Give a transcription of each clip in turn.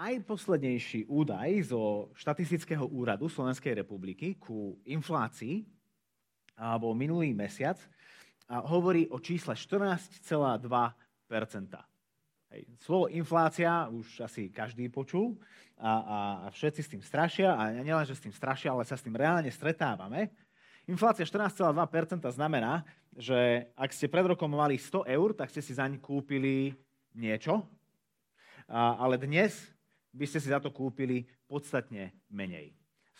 najposlednejší údaj zo štatistického úradu Slovenskej republiky ku inflácii, alebo minulý mesiac, hovorí o čísle 14,2 Hej. Slovo inflácia už asi každý počul a, a, a všetci s tým strašia a nielen, že s tým strašia, ale sa s tým reálne stretávame. Inflácia 14,2% znamená, že ak ste pred rokom mali 100 eur, tak ste si zaň kúpili niečo, a, ale dnes by ste si za to kúpili podstatne menej.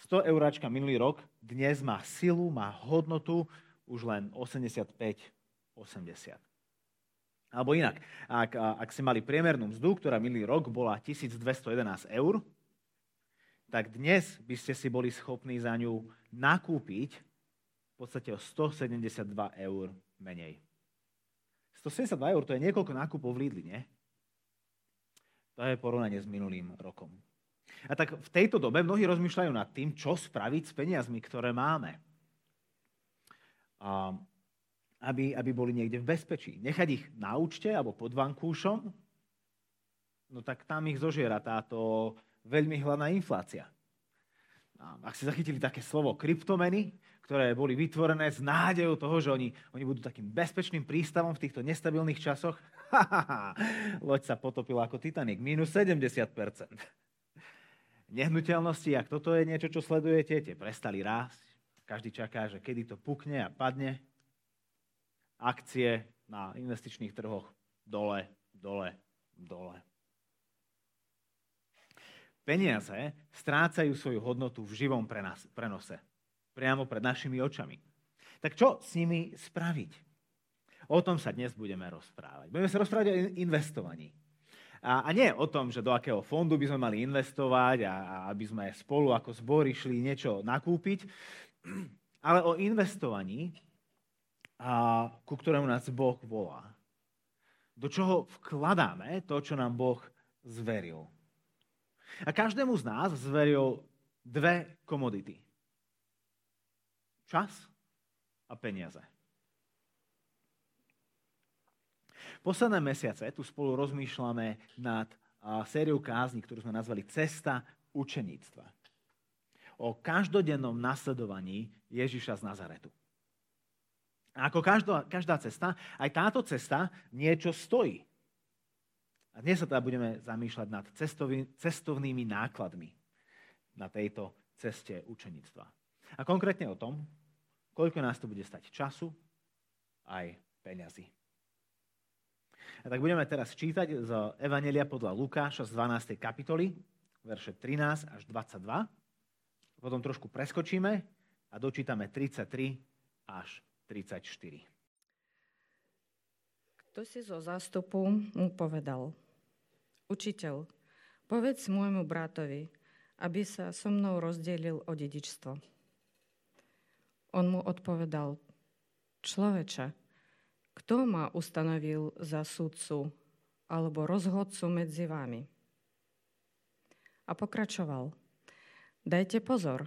100 euráčka minulý rok dnes má silu, má hodnotu už len 85-80. Alebo inak, ak, ak ste mali priemernú mzdu, ktorá minulý rok bola 1211 eur, tak dnes by ste si boli schopní za ňu nakúpiť v podstate o 172 eur menej. 172 eur to je niekoľko nákupov v Lidli, nie? To je porovnanie s minulým rokom. A tak v tejto dobe mnohí rozmýšľajú nad tým, čo spraviť s peniazmi, ktoré máme. A aby, aby boli niekde v bezpečí. Nechať ich na účte alebo pod vankúšom, no tak tam ich zožiera táto veľmi hladná inflácia. Ak ste zachytili také slovo kryptomeny, ktoré boli vytvorené s nádejou toho, že oni, oni budú takým bezpečným prístavom v týchto nestabilných časoch, loď sa potopila ako Titanic, minus 70%. Nehnuteľnosti, ak toto je niečo, čo sledujete, tie prestali rásť. Každý čaká, že kedy to pukne a padne akcie na investičných trhoch dole, dole, dole. Peniaze strácajú svoju hodnotu v živom prenose, priamo pred našimi očami. Tak čo s nimi spraviť? O tom sa dnes budeme rozprávať. Budeme sa rozprávať o investovaní. A, a nie o tom, že do akého fondu by sme mali investovať a, a aby sme spolu ako zbor išli niečo nakúpiť, ale o investovaní, a ku ktorému nás Boh volá. Do čoho vkladáme to, čo nám Boh zveril. A každému z nás zveril dve komodity. Čas a peniaze. Posledné mesiace tu spolu rozmýšľame nad sériou kázni, ktorú sme nazvali Cesta učeníctva. O každodennom nasledovaní Ježiša z Nazaretu. A ako každá, každá cesta, aj táto cesta niečo stojí. A dnes sa teda budeme zamýšľať nad cestovnými nákladmi na tejto ceste učenictva. A konkrétne o tom, koľko nás to bude stať času aj peňazí. A tak budeme teraz čítať z Evanelia podľa Lukáša z 12. kapitoly, verše 13 až 22. Potom trošku preskočíme a dočítame 33 až 34. Kto si zo zástupu mu povedal, učiteľ, povedz môjmu bratovi, aby sa so mnou rozdelil o dedičstvo. On mu odpovedal, človeče, kto ma ustanovil za sudcu alebo rozhodcu medzi vami? A pokračoval, dajte pozor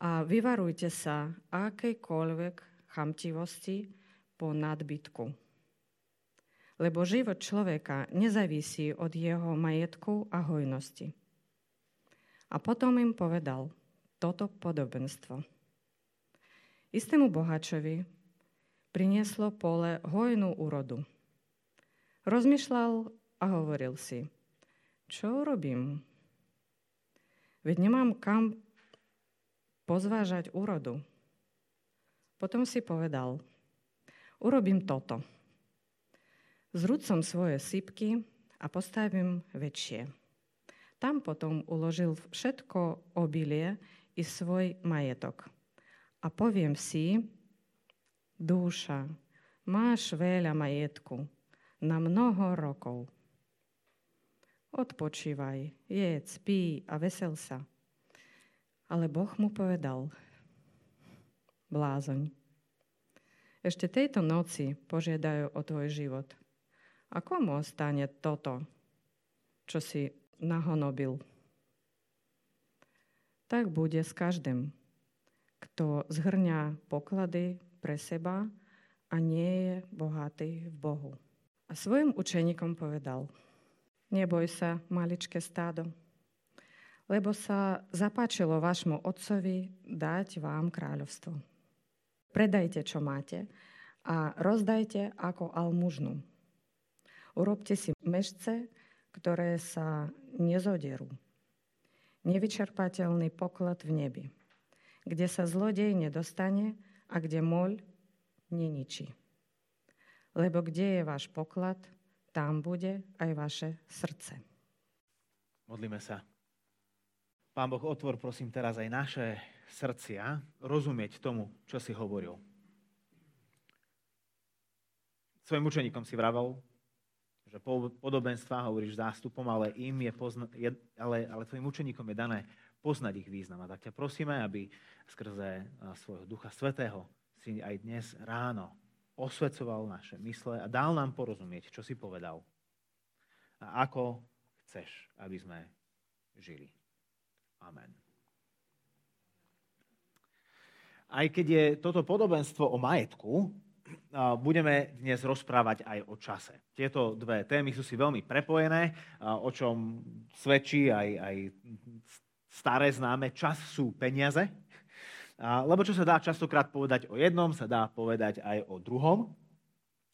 a vyvarujte sa akejkoľvek chamtivosti po nadbytku. Lebo život človeka nezávisí od jeho majetku a hojnosti. A potom im povedal toto podobenstvo. Istému bohačovi prinieslo pole hojnú úrodu. Rozmýšľal a hovoril si, čo urobím? Veď nemám kam pozvážať úrodu. Potom si povedal, urobím toto. Zrúcom svoje sypky a postavím väčšie. Tam potom uložil všetko obilie i svoj majetok. A poviem si, duša, máš veľa majetku na mnoho rokov. Odpočívaj, jedz, pí a vesel sa. Ale Boh mu povedal, blázoň. Ešte tejto noci požiadajú o tvoj život. A komu ostane toto, čo si nahonobil? Tak bude s každým, kto zhrňa poklady pre seba a nie je bohatý v Bohu. A svojim učeníkom povedal, Neboj sa, maličké stádo, lebo sa zapáčilo vášmu otcovi dať vám kráľovstvo. Predajte, čo máte a rozdajte ako almužnu. Urobte si mešce, ktoré sa nezodierú. Nevyčerpateľný poklad v nebi, kde sa zlodej nedostane a kde moľ neničí. Lebo kde je váš poklad, tam bude aj vaše srdce. Modlíme sa. Pán Boh, otvor prosím teraz aj naše srdcia, rozumieť tomu, čo si hovoril. Svojim učeníkom si vravel, že podobenstva hovoríš zástupom, ale, im je pozna- je, ale, ale tvojim učeníkom je dané poznať ich význam. A tak ťa prosíme, aby skrze svojho Ducha Svetého si aj dnes ráno osvecoval naše mysle a dal nám porozumieť, čo si povedal a ako chceš, aby sme žili. Amen. Aj keď je toto podobenstvo o majetku, budeme dnes rozprávať aj o čase. Tieto dve témy sú si veľmi prepojené, o čom svedčí aj, aj staré známe, čas sú peniaze. Lebo čo sa dá častokrát povedať o jednom, sa dá povedať aj o druhom.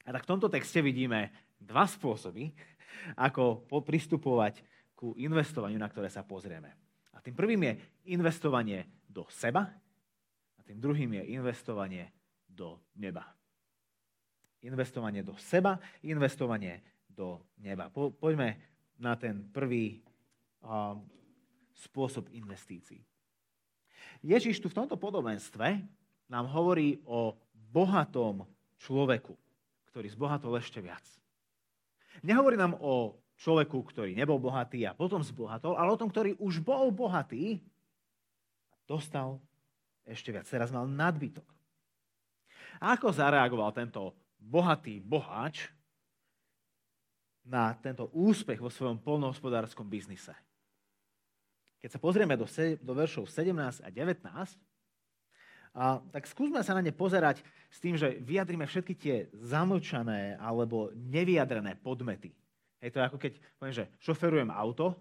A tak v tomto texte vidíme dva spôsoby, ako pristupovať ku investovaniu, na ktoré sa pozrieme. A tým prvým je investovanie do seba a tým druhým je investovanie do neba. Investovanie do seba, investovanie do neba. Po, poďme na ten prvý um, spôsob investícií. Ježiš tu v tomto podobenstve nám hovorí o bohatom človeku, ktorý zbohatol ešte viac. Nehovorí nám o človeku, ktorý nebol bohatý a potom zbohatol, ale o tom, ktorý už bol bohatý a dostal ešte viac. Teraz mal nadbytok. A ako zareagoval tento bohatý boháč na tento úspech vo svojom polnohospodárskom biznise? Keď sa pozrieme do, do veršov 17 a 19, a, tak skúsme sa na ne pozerať s tým, že vyjadrime všetky tie zamlčané alebo nevyjadrené podmety. Je to ako keď poviem, že šoferujem auto,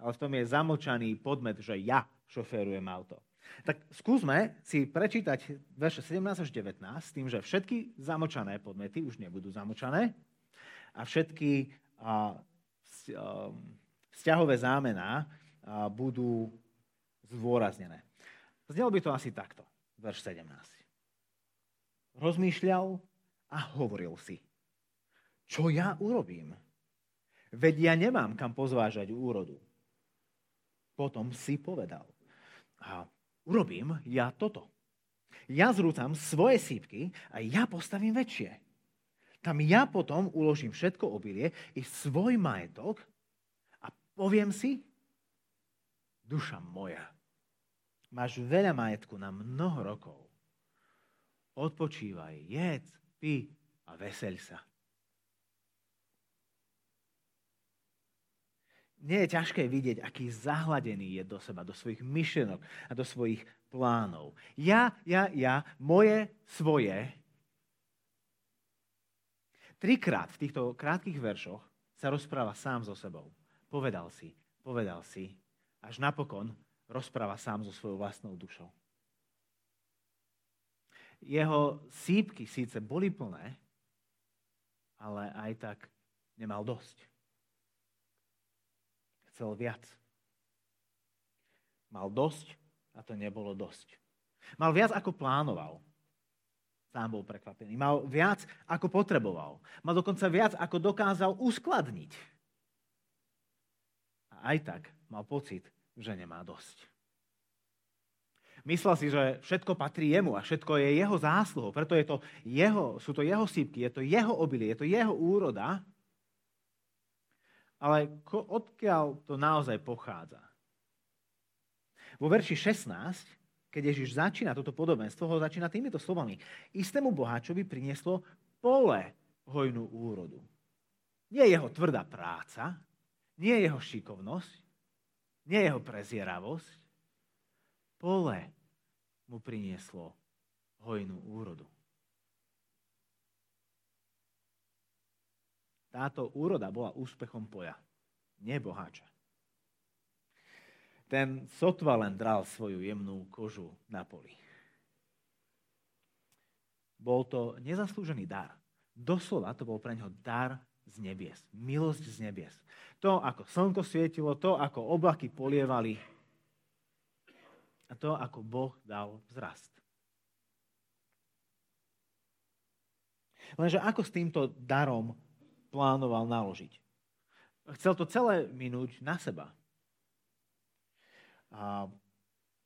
ale v tom je zamlčaný podmet, že ja šoferujem auto. Tak skúsme si prečítať verše 17 až 19 s tým, že všetky zamlčané podmety už nebudú zamlčané a všetky a, vzťahové zámená budú zdôraznené. Znelo by to asi takto, verš 17. Rozmýšľal a hovoril si, čo ja urobím? Veď ja nemám kam pozvážať úrodu. Potom si povedal, a urobím ja toto. Ja zrúcam svoje sípky a ja postavím väčšie. Tam ja potom uložím všetko obilie i svoj majetok a poviem si, duša moja, máš veľa majetku na mnoho rokov. Odpočívaj, jedz, pí a veseľ sa. Nie je ťažké vidieť, aký zahladený je do seba, do svojich myšlenok a do svojich plánov. Ja, ja, ja, moje, svoje. Trikrát v týchto krátkých veršoch sa rozpráva sám so sebou. Povedal si, povedal si, až napokon rozpráva sám so svojou vlastnou dušou. Jeho sípky síce boli plné, ale aj tak nemal dosť. Chcel viac. Mal dosť a to nebolo dosť. Mal viac, ako plánoval. Sám bol prekvapený. Mal viac, ako potreboval. Mal dokonca viac, ako dokázal uskladniť. A aj tak mal pocit, že nemá dosť. Myslel si, že všetko patrí jemu a všetko je jeho zásluhou, preto je to jeho, sú to jeho sípky, je to jeho obilie, je to jeho úroda. Ale odkiaľ to naozaj pochádza? Vo verši 16, keď Ježiš začína toto podobenstvo, ho začína týmito slovami. Istému boháčovi prinieslo pole hojnú úrodu. Nie jeho tvrdá práca, nie jeho šikovnosť, nie jeho prezieravosť. Pole mu prinieslo hojnú úrodu. Táto úroda bola úspechom poja. nie boháča. Ten sotva len dral svoju jemnú kožu na poli. Bol to nezaslúžený dar. Doslova to bol pre neho dar z nebies. Milosť z nebies. To, ako slnko svietilo, to, ako oblaky polievali a to, ako Boh dal vzrast. Lenže ako s týmto darom plánoval naložiť? Chcel to celé minúť na seba. A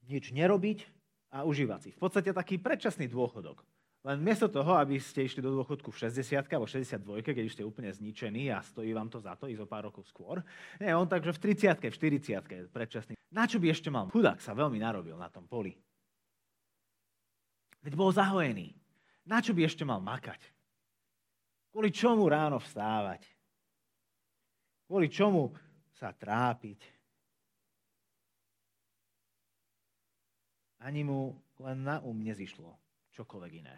nič nerobiť a užívať si. V podstate taký predčasný dôchodok. Len miesto toho, aby ste išli do dôchodku v 60 alebo 62 keď už ste úplne zničení a stojí vám to za to ísť o pár rokov skôr. Nie, on takže v 30 v 40 predčasný. Na čo by ešte mal? Chudák sa veľmi narobil na tom poli. Veď bol zahojený. Na čo by ešte mal makať? Kvôli čomu ráno vstávať? Kvôli čomu sa trápiť? Ani mu len na um nezišlo čokoľvek iné.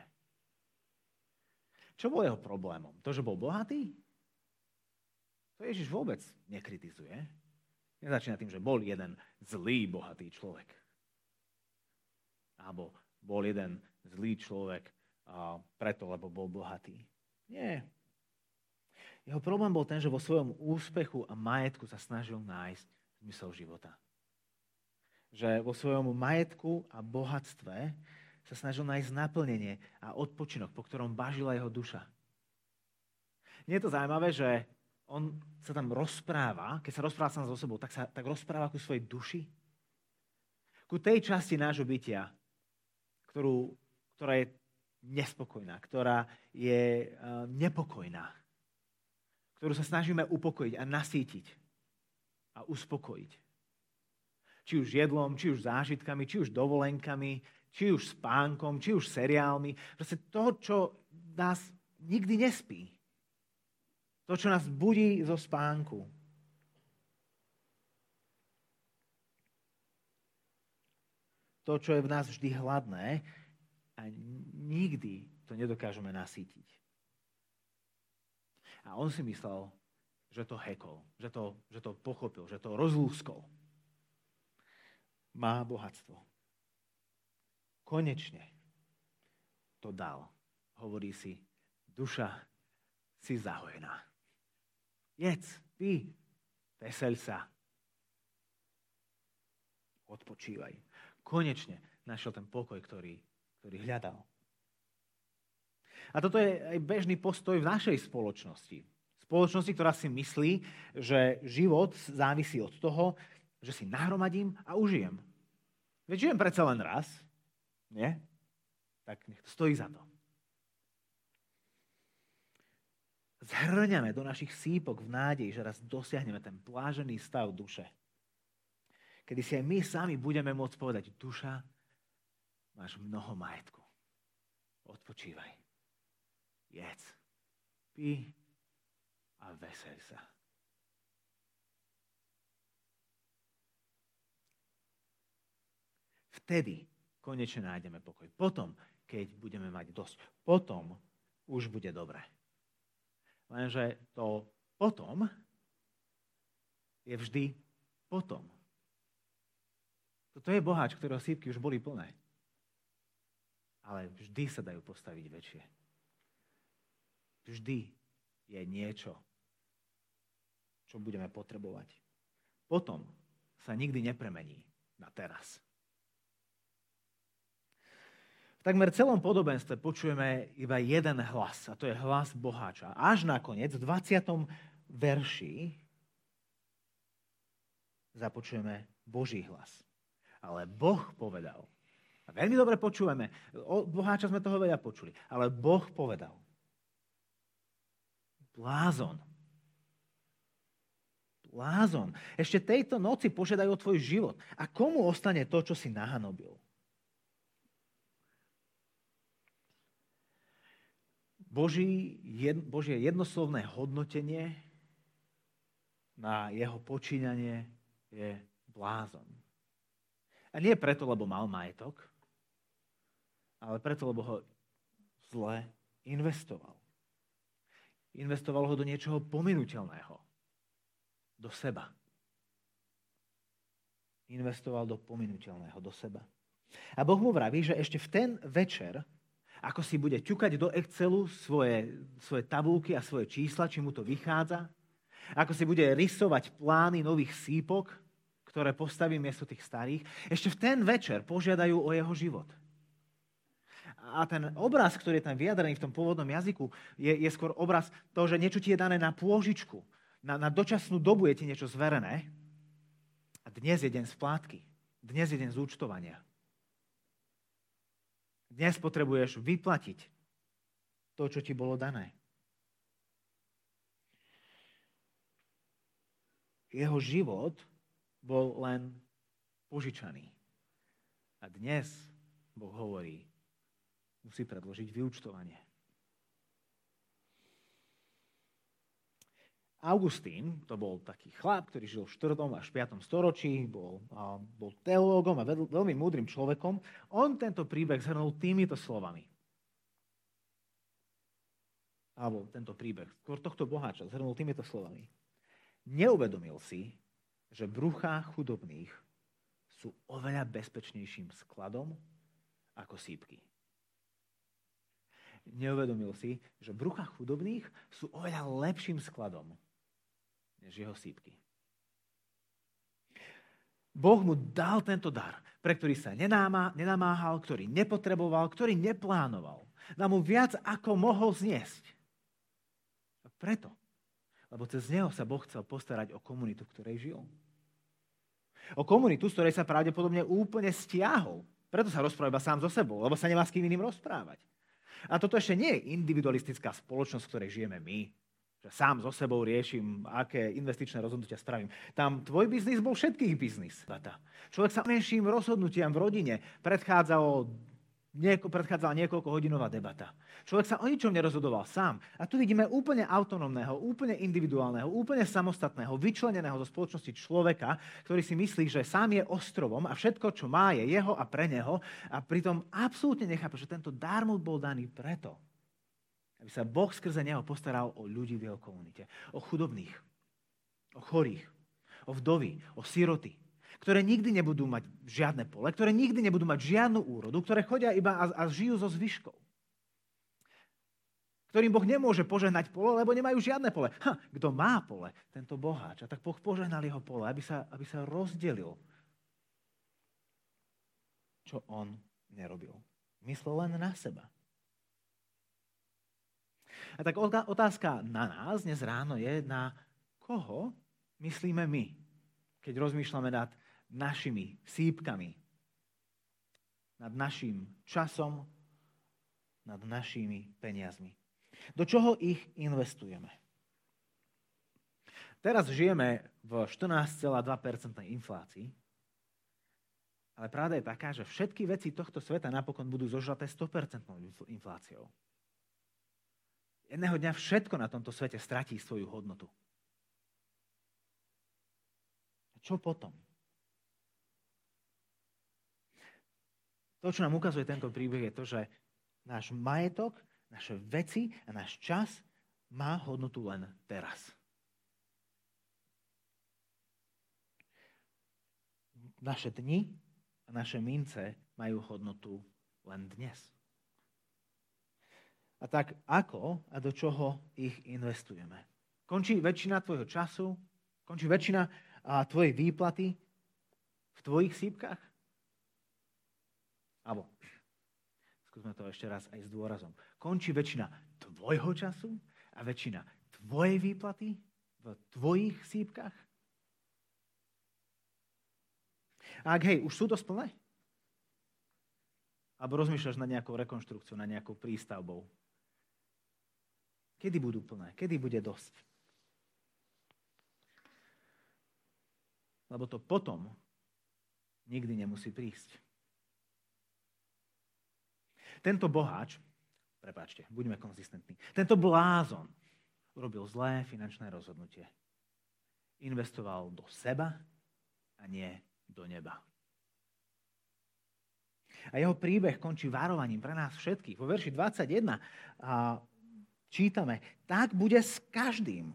Čo bol jeho problémom? To, že bol bohatý? To Ježiš vôbec nekritizuje. Nezačína tým, že bol jeden zlý bohatý človek. Alebo bol jeden zlý človek preto, lebo bol bohatý. Nie. Jeho problém bol ten, že vo svojom úspechu a majetku sa snažil nájsť zmysel života. Že vo svojom majetku a bohatstve sa snažil nájsť naplnenie a odpočinok, po ktorom bažila jeho duša. Nie je to zaujímavé, že on sa tam rozpráva, keď sa rozpráva sám so sebou, tak sa tak rozpráva ku svojej duši, ku tej časti nášho bytia, ktorú, ktorá je nespokojná, ktorá je uh, nepokojná, ktorú sa snažíme upokojiť a nasítiť a uspokojiť. Či už jedlom, či už zážitkami, či už dovolenkami, či už spánkom, či už seriálmi. Proste to, čo nás nikdy nespí. To, čo nás budí zo spánku. To, čo je v nás vždy hladné a nikdy to nedokážeme nasýtiť. A on si myslel, že to hekol, že to, že to pochopil, že to rozlúskol. Má bohatstvo konečne to dal. Hovorí si, duša si zahojená. Jedz, pí, veseľ sa. Odpočívaj. Konečne našiel ten pokoj, ktorý, ktorý hľadal. A toto je aj bežný postoj v našej spoločnosti. Spoločnosti, ktorá si myslí, že život závisí od toho, že si nahromadím a užijem. Veď žijem predsa len raz. Nie? Tak nech to stojí za to. Zhrňame do našich sípok v nádeji, že raz dosiahneme ten plážený stav duše. Kedy si aj my sami budeme môcť povedať, duša, máš mnoho majetku. Odpočívaj. Jedz. Pí a veseľ sa. Vtedy konečne nájdeme pokoj. Potom, keď budeme mať dosť, potom už bude dobre. Lenže to potom je vždy potom. Toto je boháč, ktorého sípky už boli plné. Ale vždy sa dajú postaviť väčšie. Vždy je niečo, čo budeme potrebovať. Potom sa nikdy nepremení na teraz. V takmer celom podobenstve počujeme iba jeden hlas, a to je hlas boháča. Až nakoniec, v 20. verši, započujeme Boží hlas. Ale Boh povedal, veľmi dobre počúvame, o boháča sme toho veľa počuli, ale Boh povedal, blázon, blázon, ešte tejto noci požiadajú o tvoj život. A komu ostane to, čo si nahanobil? Boží, jed, Božie jednoslovné hodnotenie na jeho počínanie je blázon. A nie preto, lebo mal majetok, ale preto, lebo ho zle investoval. Investoval ho do niečoho pominuteľného. do seba. Investoval do pominuteľného, do seba. A Boh mu vraví, že ešte v ten večer, ako si bude ťukať do Excelu svoje, svoje tabulky a svoje čísla, či mu to vychádza, ako si bude rysovať plány nových sípok, ktoré postaví miesto tých starých, ešte v ten večer požiadajú o jeho život. A ten obraz, ktorý je tam vyjadrený v tom pôvodnom jazyku, je, je skôr obraz toho, že niečo ti je dané na pôžičku, na, na dočasnú dobu je ti niečo zverené a dnes je deň splátky, dnes je deň zúčtovania. Dnes potrebuješ vyplatiť to, čo ti bolo dané. Jeho život bol len požičaný. A dnes Boh hovorí, musí predložiť vyučtovanie. Augustín, to bol taký chlap, ktorý žil v 4. až 5. storočí, bol, bol teológom a veľmi múdrym človekom. On tento príbeh zhrnul týmito slovami. Alebo tento príbeh, skôr tohto boháča, zhrnul týmito slovami. Neuvedomil si, že bruchá chudobných sú oveľa bezpečnejším skladom ako sípky. Neuvedomil si, že brucha chudobných sú oveľa lepším skladom než jeho sípky. Boh mu dal tento dar, pre ktorý sa nenamáhal, ktorý nepotreboval, ktorý neplánoval. Dal mu viac, ako mohol zniesť. A preto lebo cez neho sa Boh chcel postarať o komunitu, v ktorej žil. O komunitu, z ktorej sa pravdepodobne úplne stiahol. Preto sa rozpráva iba sám so sebou, lebo sa nemá s kým iným rozprávať. A toto ešte nie je individualistická spoločnosť, v ktorej žijeme my. Že sám so sebou riešim, aké investičné rozhodnutia spravím. Tam tvoj biznis bol všetkých biznis. Človek sa menším rozhodnutiam v rodine predchádzalo nieko, predchádzala niekoľko hodinová debata. Človek sa o ničom nerozhodoval sám. A tu vidíme úplne autonómneho, úplne individuálneho, úplne samostatného, vyčleneného zo spoločnosti človeka, ktorý si myslí, že sám je ostrovom a všetko, čo má, je jeho a pre neho. A pritom absolútne nechápe, že tento dar mu bol daný preto, aby sa Boh skrze neho postaral o ľudí v jeho komunite. O chudobných, o chorých, o vdovy, o siroty, ktoré nikdy nebudú mať žiadne pole, ktoré nikdy nebudú mať žiadnu úrodu, ktoré chodia iba a, a žijú zo zvyškov. Ktorým Boh nemôže požehnať pole, lebo nemajú žiadne pole. Kto má pole, tento boháč. A tak Boh požehnal jeho pole, aby sa, aby sa rozdelil. Čo on nerobil. Myslel len na seba. A tak otázka na nás dnes ráno je, na koho myslíme my, keď rozmýšľame nad našimi sípkami, nad našim časom, nad našimi peniazmi. Do čoho ich investujeme? Teraz žijeme v 14,2% inflácii, ale pravda je taká, že všetky veci tohto sveta napokon budú zožraté 100% infláciou. Jedného dňa všetko na tomto svete stratí svoju hodnotu. A čo potom? To, čo nám ukazuje tento príbeh, je to, že náš majetok, naše veci a náš čas má hodnotu len teraz. Naše dni a naše mince majú hodnotu len dnes. A tak ako a do čoho ich investujeme? Končí väčšina tvojho času, končí väčšina tvojej výplaty v tvojich sípkach? Alebo, skúsme to ešte raz aj s dôrazom. Končí väčšina tvojho času a väčšina tvojej výplaty v tvojich sípkach? Ak hej, už sú dosť plné? Alebo rozmýšľaš na nejakou rekonštrukciou, na nejakou prístavbou? Kedy budú plné? Kedy bude dosť? Lebo to potom nikdy nemusí prísť. Tento boháč, prepáčte, buďme konzistentní, tento blázon urobil zlé finančné rozhodnutie. Investoval do seba a nie do neba. A jeho príbeh končí varovaním pre nás všetkých. Vo verši 21 a čítame, tak bude s každým,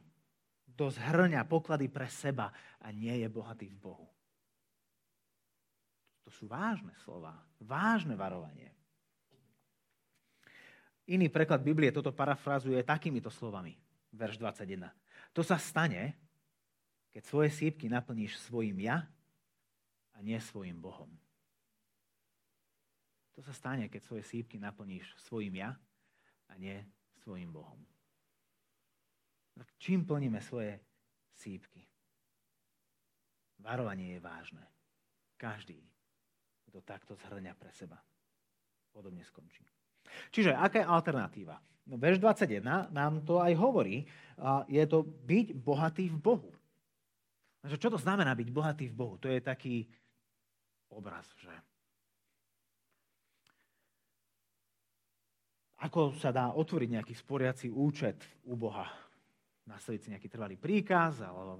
kto zhrňa poklady pre seba a nie je bohatý v Bohu. To sú vážne slova, vážne varovanie. Iný preklad Biblie toto parafrazuje takýmito slovami. Verš 21. To sa stane, keď svoje sípky naplníš svojim ja a nie svojim Bohom. To sa stane, keď svoje sípky naplníš svojim ja a nie svojim Bohom. Tak čím plníme svoje sípky? Varovanie je vážne. Každý, kto takto zhrňa pre seba, podobne skončí. Čiže aká je alternatíva? No, verš 21 nám to aj hovorí. Je to byť bohatý v Bohu. Takže čo to znamená byť bohatý v Bohu? To je taký obraz, že ako sa dá otvoriť nejaký sporiaci účet u Boha. Nastaviť si nejaký trvalý príkaz, alebo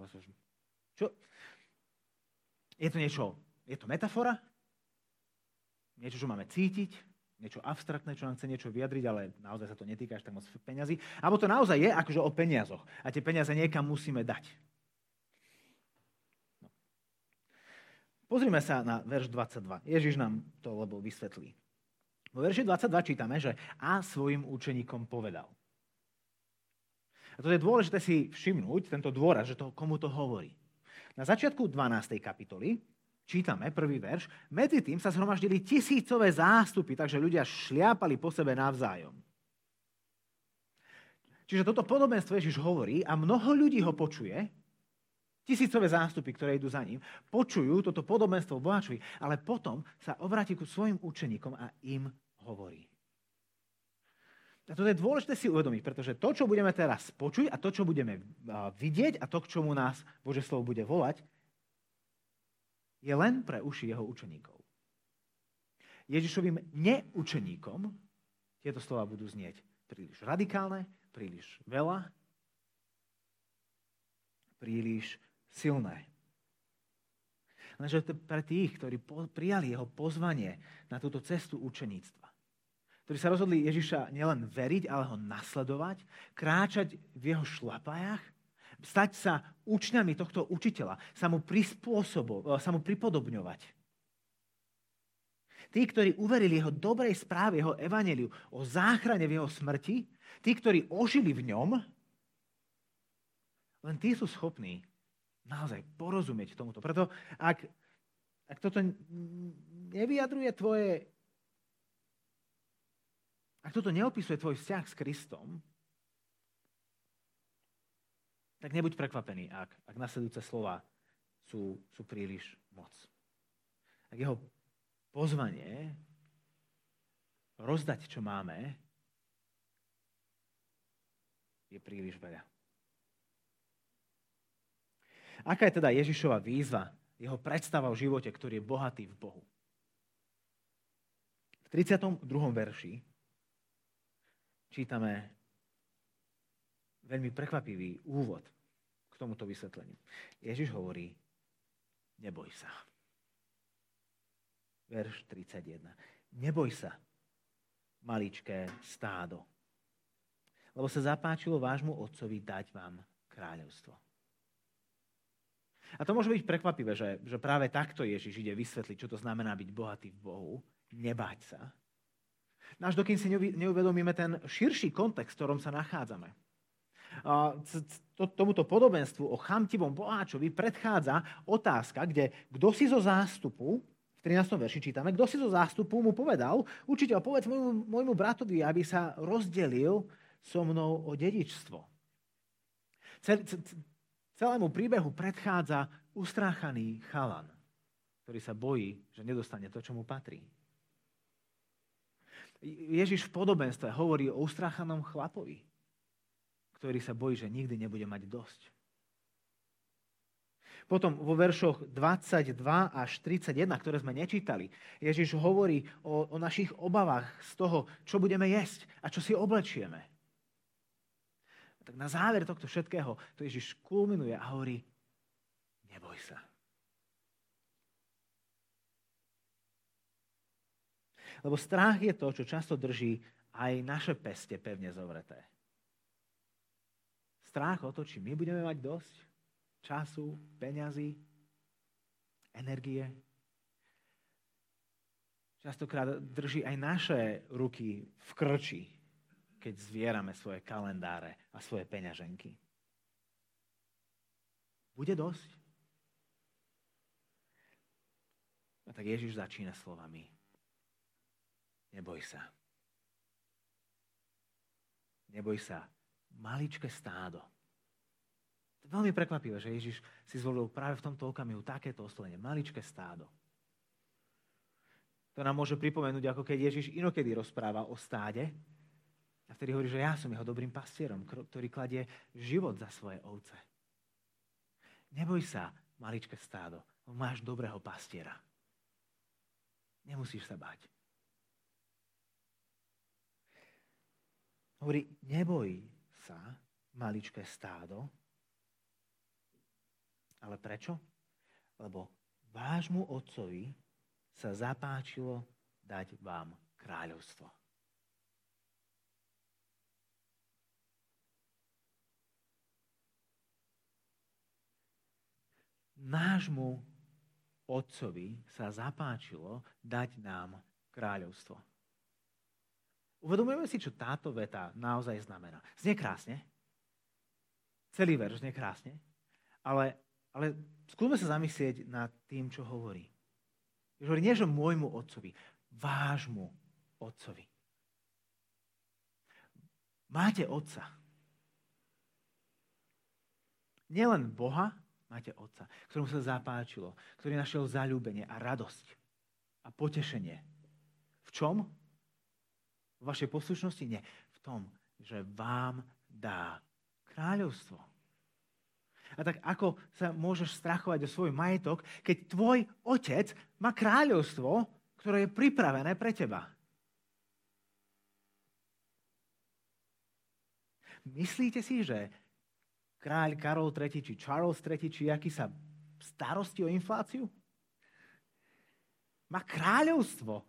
čo? Je to niečo, je to metafora? Niečo, čo máme cítiť? Niečo abstraktné, čo nám chce niečo vyjadriť, ale naozaj sa to netýka až tak moc peňazí? Alebo to naozaj je akože o peniazoch a tie peniaze niekam musíme dať. Pozrime sa na verš 22. Ježiš nám to lebo vysvetlí. Vo verši 22 čítame, že a svojim učeníkom povedal. A to je dôležité si všimnúť, tento dôraz, že to, komu to hovorí. Na začiatku 12. kapitoly čítame prvý verš, medzi tým sa zhromaždili tisícové zástupy, takže ľudia šliapali po sebe navzájom. Čiže toto podobenstvo Ježiš hovorí a mnoho ľudí ho počuje, tisícové zástupy, ktoré idú za ním, počujú toto podobenstvo bohačovi, ale potom sa obráti ku svojim učeníkom a im hovorí. A to je dôležité si uvedomiť, pretože to, čo budeme teraz počuť a to, čo budeme vidieť a to, k čomu nás Bože slovo bude volať, je len pre uši jeho učeníkov. Ježišovým neučeníkom tieto slova budú znieť príliš radikálne, príliš veľa, príliš silné. Lenže pre tých, ktorí prijali jeho pozvanie na túto cestu učeníctva, ktorí sa rozhodli Ježiša nielen veriť, ale ho nasledovať, kráčať v jeho šlapajach, stať sa učňami tohto učiteľa, sa mu prispôsobovať, sa mu pripodobňovať. Tí, ktorí uverili jeho dobrej správe, jeho evaneliu o záchrane v jeho smrti, tí, ktorí ožili v ňom, len tí sú schopní naozaj porozumieť tomuto. Preto ak, ak toto nevyjadruje tvoje, ak toto neopisuje tvoj vzťah s Kristom, tak nebuď prekvapený, ak, ak nasledujúce slova sú, sú príliš moc. Ak jeho pozvanie rozdať, čo máme, je príliš veľa. Aká je teda Ježišova výzva, jeho predstava o živote, ktorý je bohatý v Bohu? V 32. verši čítame veľmi prekvapivý úvod k tomuto vysvetleniu. Ježiš hovorí, neboj sa. Verš 31. Neboj sa, maličké stádo, lebo sa zapáčilo vášmu otcovi dať vám kráľovstvo. A to môže byť prekvapivé, že, že práve takto Ježiš ide vysvetliť, čo to znamená byť bohatý v Bohu, nebáť sa. Náš dokým si neuvedomíme ten širší kontext, v ktorom sa nachádzame. Tomuto podobenstvu o chamtivom boháčovi predchádza otázka, kde kto si zo zástupu, v 13. verši čítame, kto si zo zástupu mu povedal, učiteľ, povedz môjmu, môjmu bratovi, aby sa rozdelil so mnou o dedičstvo. Celému príbehu predchádza ustráchaný chalan, ktorý sa bojí, že nedostane to, čo mu patrí. Ježiš v podobenstve hovorí o ustráchanom chlapovi, ktorý sa bojí, že nikdy nebude mať dosť. Potom vo veršoch 22 až 31, ktoré sme nečítali, Ježiš hovorí o, o našich obavách z toho, čo budeme jesť a čo si oblečieme tak na záver tohto všetkého to Ježiš kulminuje a hovorí, neboj sa. Lebo strach je to, čo často drží aj naše peste pevne zovreté. Strach o to, či my budeme mať dosť času, peňazí, energie. Častokrát drží aj naše ruky v krči, keď zvierame svoje kalendáre a svoje peňaženky. Bude dosť? A tak Ježiš začína slovami. Neboj sa. Neboj sa. Maličké stádo. To je veľmi prekvapivé, že Ježiš si zvolil práve v tomto okamihu takéto oslovenie. Maličké stádo. To nám môže pripomenúť, ako keď Ježiš inokedy rozpráva o stáde, a vtedy hovorí, že ja som jeho dobrým pastierom, ktorý kladie život za svoje ovce. Neboj sa, maličké stádo, máš dobrého pastiera. Nemusíš sa bať. Hovorí, neboj sa, maličké stádo, ale prečo? Lebo vášmu otcovi sa zapáčilo dať vám kráľovstvo. Nášmu otcovi sa zapáčilo dať nám kráľovstvo. Uvedomujeme si, čo táto veta naozaj znamená. Znie krásne. Celý verš znie krásne. Ale, ale skúsme sa zamyslieť nad tým, čo hovorí. Že hovorí nie, že môjmu otcovi, vášmu otcovi. Máte otca. Nielen Boha, máte Otca, ktorému sa zapáčilo, ktorý našiel zalúbenie a radosť a potešenie. V čom? V vašej poslušnosti? Nie. V tom, že vám dá kráľovstvo. A tak ako sa môžeš strachovať o svoj majetok, keď tvoj otec má kráľovstvo, ktoré je pripravené pre teba? Myslíte si, že kráľ Karol III, či Charles III, či aký sa starosti o infláciu? Má kráľovstvo.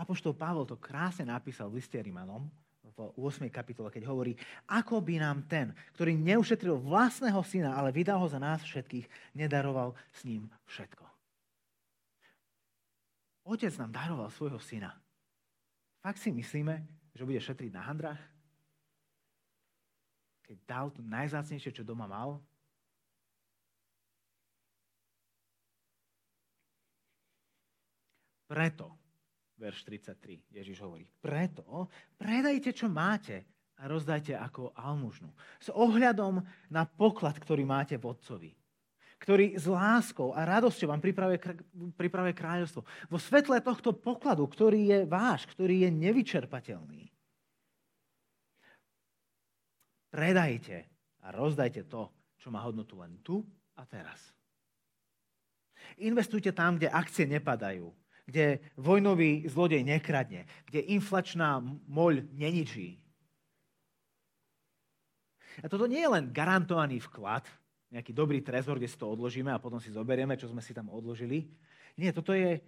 Apoštol Pavol to krásne napísal v liste Rimanom v 8. kapitole, keď hovorí, ako by nám ten, ktorý neušetril vlastného syna, ale vydal ho za nás všetkých, nedaroval s ním všetko. Otec nám daroval svojho syna. Fakt si myslíme, že bude šetriť na handrách? Keď dal to najzácnejšie, čo doma mal? Preto, verš 33, Ježiš hovorí, preto predajte, čo máte a rozdajte ako almužnu. S ohľadom na poklad, ktorý máte v Otcovi ktorý s láskou a radosťou vám pripravuje, kráľovstvo. Vo svetle tohto pokladu, ktorý je váš, ktorý je nevyčerpateľný. Predajte a rozdajte to, čo má hodnotu len tu a teraz. Investujte tam, kde akcie nepadajú, kde vojnový zlodej nekradne, kde inflačná moľ neničí. A toto nie je len garantovaný vklad, nejaký dobrý trezor, kde si to odložíme a potom si zoberieme, čo sme si tam odložili. Nie, toto je,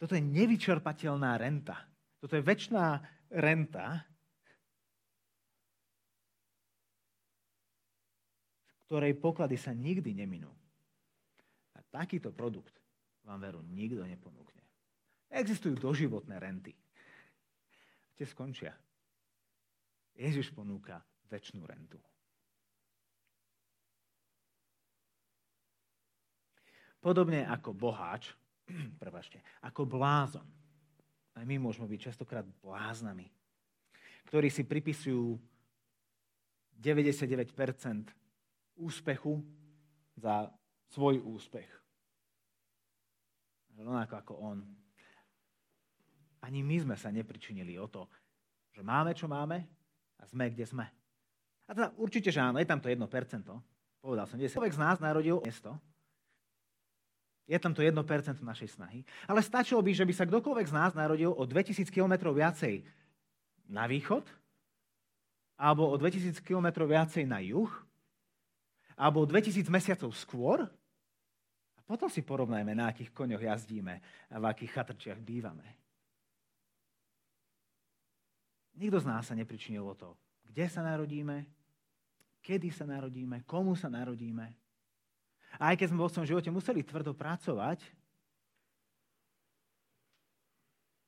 toto je nevyčerpateľná renta. Toto je väčšiná renta, ktorej poklady sa nikdy neminú. A takýto produkt vám veru nikto neponúkne. Existujú doživotné renty. Tie skončia. Ježiš ponúka väčšinu rentu. Podobne ako boháč, prepačte, ako blázon. Aj my môžeme byť častokrát bláznami, ktorí si pripisujú 99% úspechu za svoj úspech. Rovnako ako on. Ani my sme sa nepričinili o to, že máme, čo máme a sme, kde sme. A teda určite, že áno, je tam to 1%. Povedal som, 10. Človek z nás narodil miesto, je tam to 1% našej snahy. Ale stačilo by, že by sa kdokoľvek z nás narodil o 2000 km viacej na východ, alebo o 2000 km viacej na juh, alebo o 2000 mesiacov skôr, potom si porovnajme, na akých koňoch jazdíme a v akých chatrčiach bývame. Nikto z nás sa nepričinil o to, kde sa narodíme, kedy sa narodíme, komu sa narodíme. A aj keď sme vo svojom živote museli tvrdo pracovať,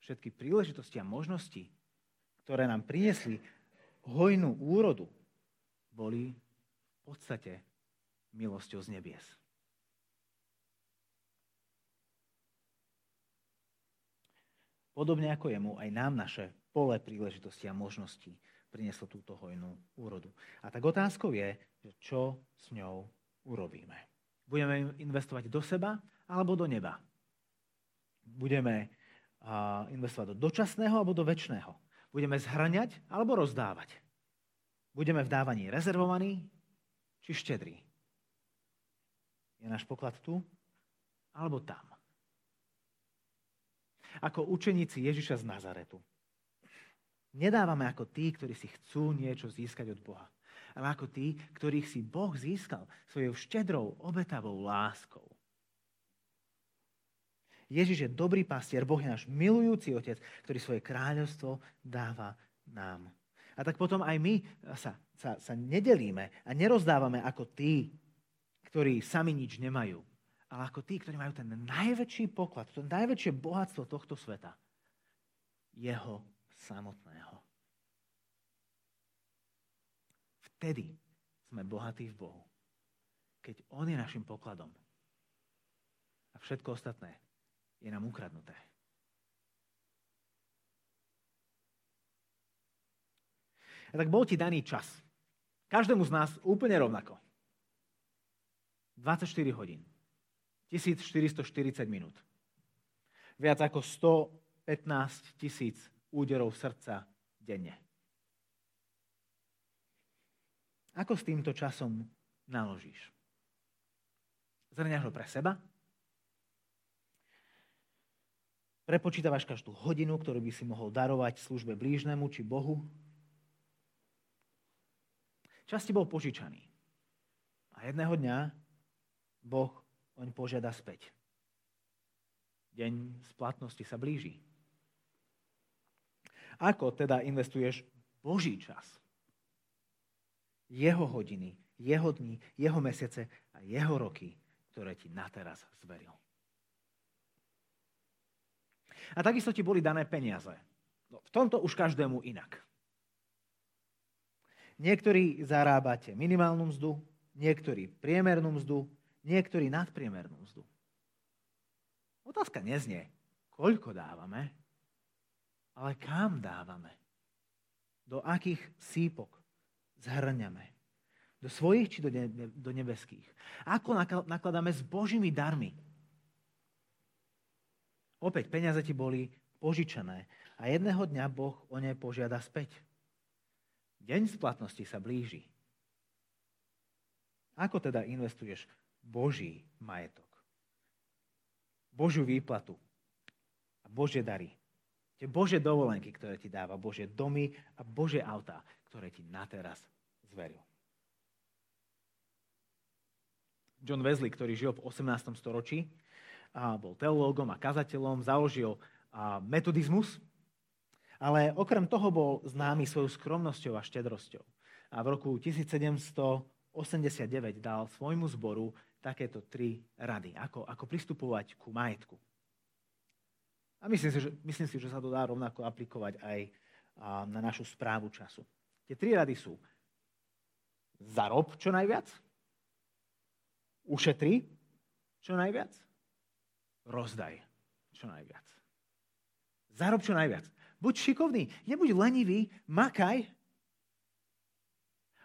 všetky príležitosti a možnosti, ktoré nám priniesli hojnú úrodu, boli v podstate milosťou z nebies. Podobne ako jemu, aj nám naše pole príležitosti a možností prinieslo túto hojnú úrodu. A tak otázkou je, že čo s ňou urobíme. Budeme investovať do seba alebo do neba. Budeme investovať do dočasného alebo do väčšného. Budeme zhrňať alebo rozdávať. Budeme v dávaní rezervovaní či štedrí. Je náš poklad tu alebo tam? Ako učeníci Ježiša z Nazaretu. Nedávame ako tí, ktorí si chcú niečo získať od Boha, ale ako tí, ktorých si Boh získal svojou štedrou, obetavou láskou. Ježiš je dobrý pastier, Boh je náš milujúci otec, ktorý svoje kráľovstvo dáva nám. A tak potom aj my sa, sa, sa nedelíme a nerozdávame ako tí, ktorí sami nič nemajú, ale ako tí, ktorí majú ten najväčší poklad, to najväčšie bohatstvo tohto sveta. Jeho samotného. Vtedy sme bohatí v Bohu. Keď On je našim pokladom. A všetko ostatné je nám ukradnuté. A tak bol ti daný čas. Každému z nás úplne rovnako. 24 hodín. 1440 minút. Viac ako 115 tisíc úderov srdca denne. Ako s týmto časom naložíš? Zrňaš ho pre seba? Prepočítavaš každú hodinu, ktorú by si mohol darovať službe blížnemu či Bohu? Čas ti bol požičaný. A jedného dňa Boh oň požiada späť. Deň splatnosti sa blíži. Ako teda investuješ Boží čas? Jeho hodiny, jeho dní, jeho mesiace a jeho roky, ktoré ti na teraz zveril. A takisto ti boli dané peniaze. No, v tomto už každému inak. Niektorí zarábate minimálnu mzdu, niektorí priemernú mzdu, niektorí nadpriemernú mzdu. Otázka neznie, koľko dávame, ale kam dávame? Do akých sípok zhrňame? Do svojich či do, ne- do nebeských? Ako nakladáme s Božími darmi? Opäť, peniaze ti boli požičané a jedného dňa Boh o ne požiada späť. Deň splatnosti sa blíži. Ako teda investuješ Boží majetok? Božiu výplatu a Božie dary. Tie Bože dovolenky, ktoré ti dáva, Bože domy a Bože autá, ktoré ti na teraz zveril. John Wesley, ktorý žil v 18. storočí, a bol teológom a kazateľom, založil metodizmus, ale okrem toho bol známy svojou skromnosťou a štedrosťou. A v roku 1789 dal svojmu zboru takéto tri rady, ako, ako pristupovať ku majetku. A myslím si, že, myslím si, že sa to dá rovnako aplikovať aj na našu správu času. Tie tri rady sú zarob čo najviac, ušetri čo najviac, rozdaj čo najviac. Zarob čo najviac. Buď šikovný, nebuď lenivý, makaj,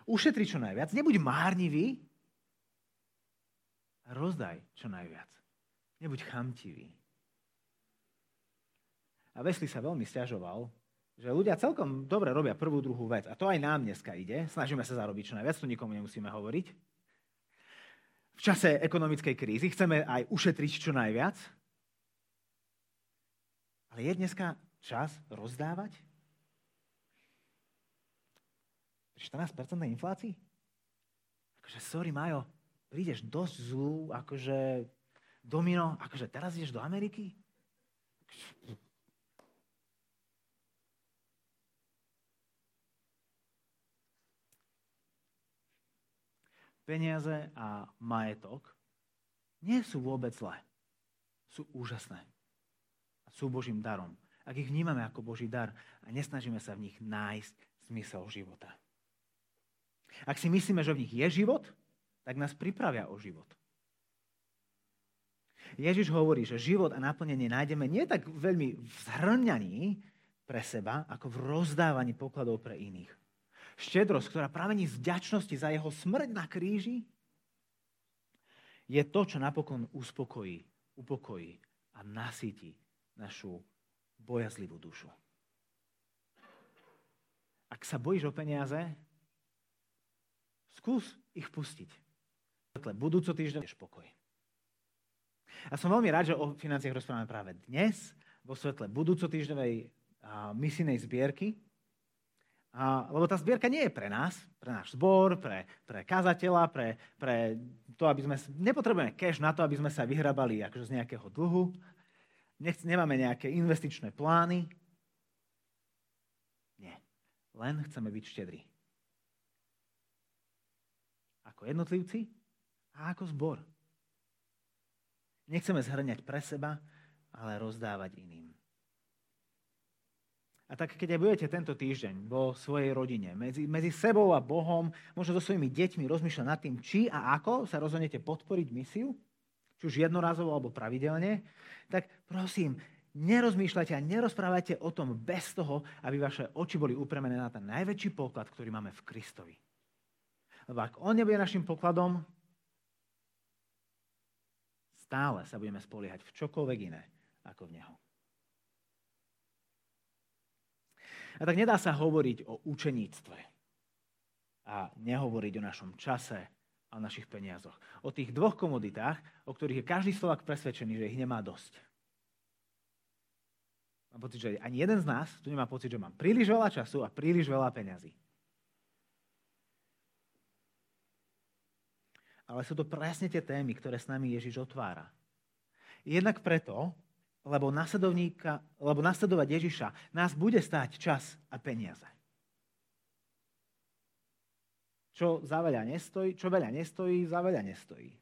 ušetri čo najviac, nebuď márnivý, rozdaj čo najviac. Nebuď chamtivý. A Wesley sa veľmi stiažoval, že ľudia celkom dobre robia prvú, druhú vec. A to aj nám dneska ide. Snažíme sa zarobiť čo najviac, to nikomu nemusíme hovoriť. V čase ekonomickej krízy chceme aj ušetriť čo najviac. Ale je dneska čas rozdávať? Pri 14% inflácii? Akože, sorry, Majo, ideš dosť zlú, akože domino, akože teraz ideš do Ameriky? Peniaze a majetok nie sú vôbec zlé. Sú úžasné. Sú Božím darom. Ak ich vnímame ako Boží dar a nesnažíme sa v nich nájsť zmysel života. Ak si myslíme, že v nich je život, tak nás pripravia o život. Ježiš hovorí, že život a naplnenie nájdeme nie tak veľmi v zhrňaní pre seba, ako v rozdávaní pokladov pre iných. Štedrosť, ktorá pramení z vďačnosti za jeho smrť na kríži, je to, čo napokon uspokojí, upokojí a nasíti našu bojazlivú dušu. Ak sa bojíš o peniaze, skús ich pustiť. Budúco týždeň je pokoj. A som veľmi rád, že o financiách rozprávame práve dnes, vo svetle budúco týždňovej misijnej zbierky, a, lebo tá zbierka nie je pre nás, pre náš zbor, pre, pre kazateľa, pre, pre to, aby sme... Nepotrebujeme cash na to, aby sme sa vyhrabali akože z nejakého dlhu. Nech, nemáme nejaké investičné plány. Nie. Len chceme byť štedrí. Ako jednotlivci a ako zbor. Nechceme zhrňať pre seba, ale rozdávať iným. A tak keď aj budete tento týždeň vo svojej rodine, medzi, medzi sebou a Bohom, možno so svojimi deťmi rozmýšľať nad tým, či a ako sa rozhodnete podporiť misiu, či už jednorazovo alebo pravidelne, tak prosím, nerozmýšľajte a nerozprávajte o tom bez toho, aby vaše oči boli upremené na ten najväčší poklad, ktorý máme v Kristovi. Lebo ak On nebude našim pokladom, stále sa budeme spoliehať v čokoľvek iné ako v Neho. A tak nedá sa hovoriť o učeníctve a nehovoriť o našom čase a o našich peniazoch. O tých dvoch komoditách, o ktorých je každý Slovak presvedčený, že ich nemá dosť. Mám pocit, že ani jeden z nás tu nemá pocit, že mám príliš veľa času a príliš veľa peňazí. Ale sú to presne tie témy, ktoré s nami Ježiš otvára. Jednak preto, lebo, lebo nasledovať Ježiša nás bude stáť čas a peniaze. Čo za veľa nestojí, čo veľa nestojí, za veľa nestojí.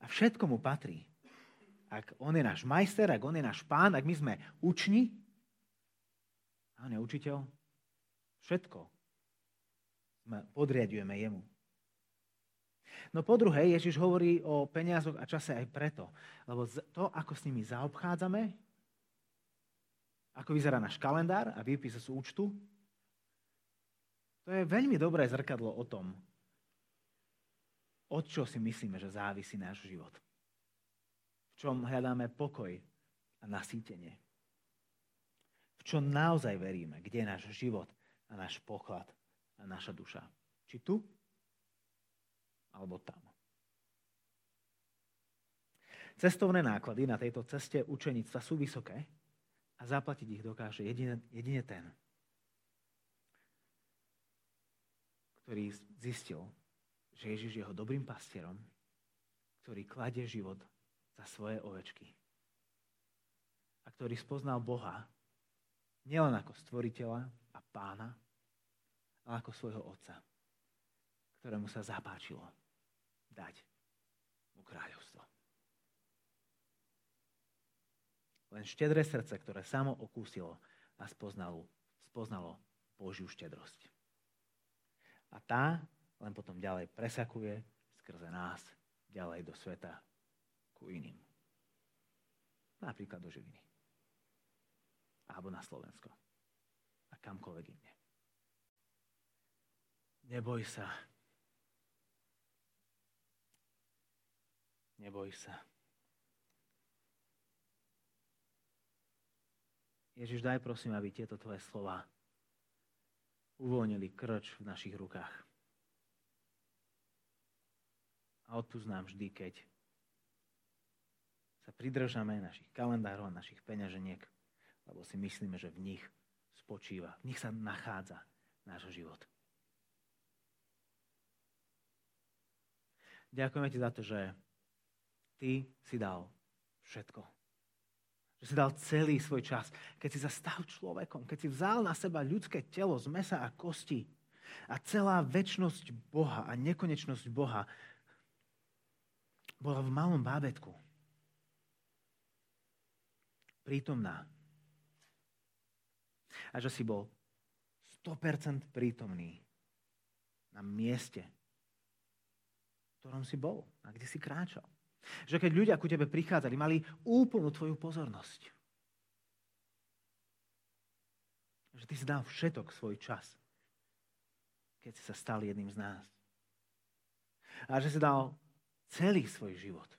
A všetko mu patrí. Ak on je náš majster, ak on je náš pán, ak my sme učni, a on je učiteľ, všetko podriadujeme jemu. No po druhé, Ježiš hovorí o peniazoch a čase aj preto, lebo to, ako s nimi zaobchádzame, ako vyzerá náš kalendár a výpis z účtu, to je veľmi dobré zrkadlo o tom, od čo si myslíme, že závisí náš život. V čom hľadáme pokoj a nasýtenie. V čom naozaj veríme, kde je náš život a náš poklad a naša duša. Či tu, alebo tam. Cestovné náklady na tejto ceste učenictva sú vysoké a zaplatiť ich dokáže jedine, jedine ten, ktorý zistil, že Ježiš je jeho dobrým pastierom, ktorý kladie život za svoje ovečky a ktorý spoznal Boha nielen ako stvoriteľa a pána, ale ako svojho otca, ktorému sa zapáčilo dať mu kráľovstvo. Len štedré srdce, ktoré samo okúsilo a spoznalo, spoznalo Božiu štedrosť. A tá len potom ďalej presakuje skrze nás ďalej do sveta ku iným. Napríklad do Žiliny. Alebo na Slovensko. A kamkoľvek inde. Neboj sa Neboj sa. Ježiš, daj prosím, aby tieto tvoje slova uvoľnili krč v našich rukách. A odpúsť nám vždy, keď sa pridržame našich kalendárov a našich peňaženiek, lebo si myslíme, že v nich spočíva, v nich sa nachádza náš život. Ďakujeme ti za to, že ty si dal všetko. Že si dal celý svoj čas. Keď si sa stal človekom, keď si vzal na seba ľudské telo z mesa a kosti, A celá väčnosť Boha a nekonečnosť Boha bola v malom bábetku. Prítomná. A že si bol 100% prítomný na mieste, v ktorom si bol a kde si kráčal. Že keď ľudia ku tebe prichádzali, mali úplnú tvoju pozornosť. Že ty si dal všetok svoj čas, keď si sa stal jedným z nás. A že si dal celý svoj život,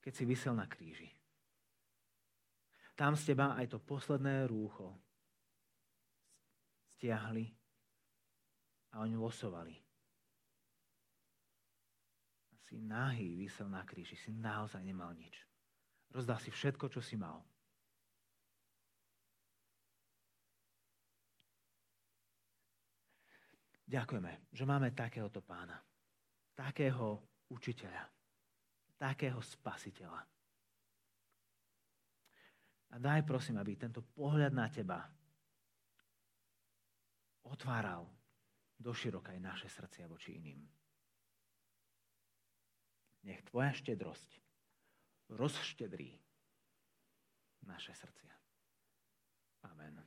keď si vysel na kríži. Tam z teba aj to posledné rúcho stiahli a oni losovali. Si nahý vysel na kríži, si naozaj nemal nič. Rozdal si všetko, čo si mal. Ďakujeme, že máme takéhoto pána. Takého učiteľa. Takého spasiteľa. A daj prosím, aby tento pohľad na teba otváral do široka aj naše srdcia voči iným. Nech tvoja štedrosť rozštedrí naše srdcia. Amen.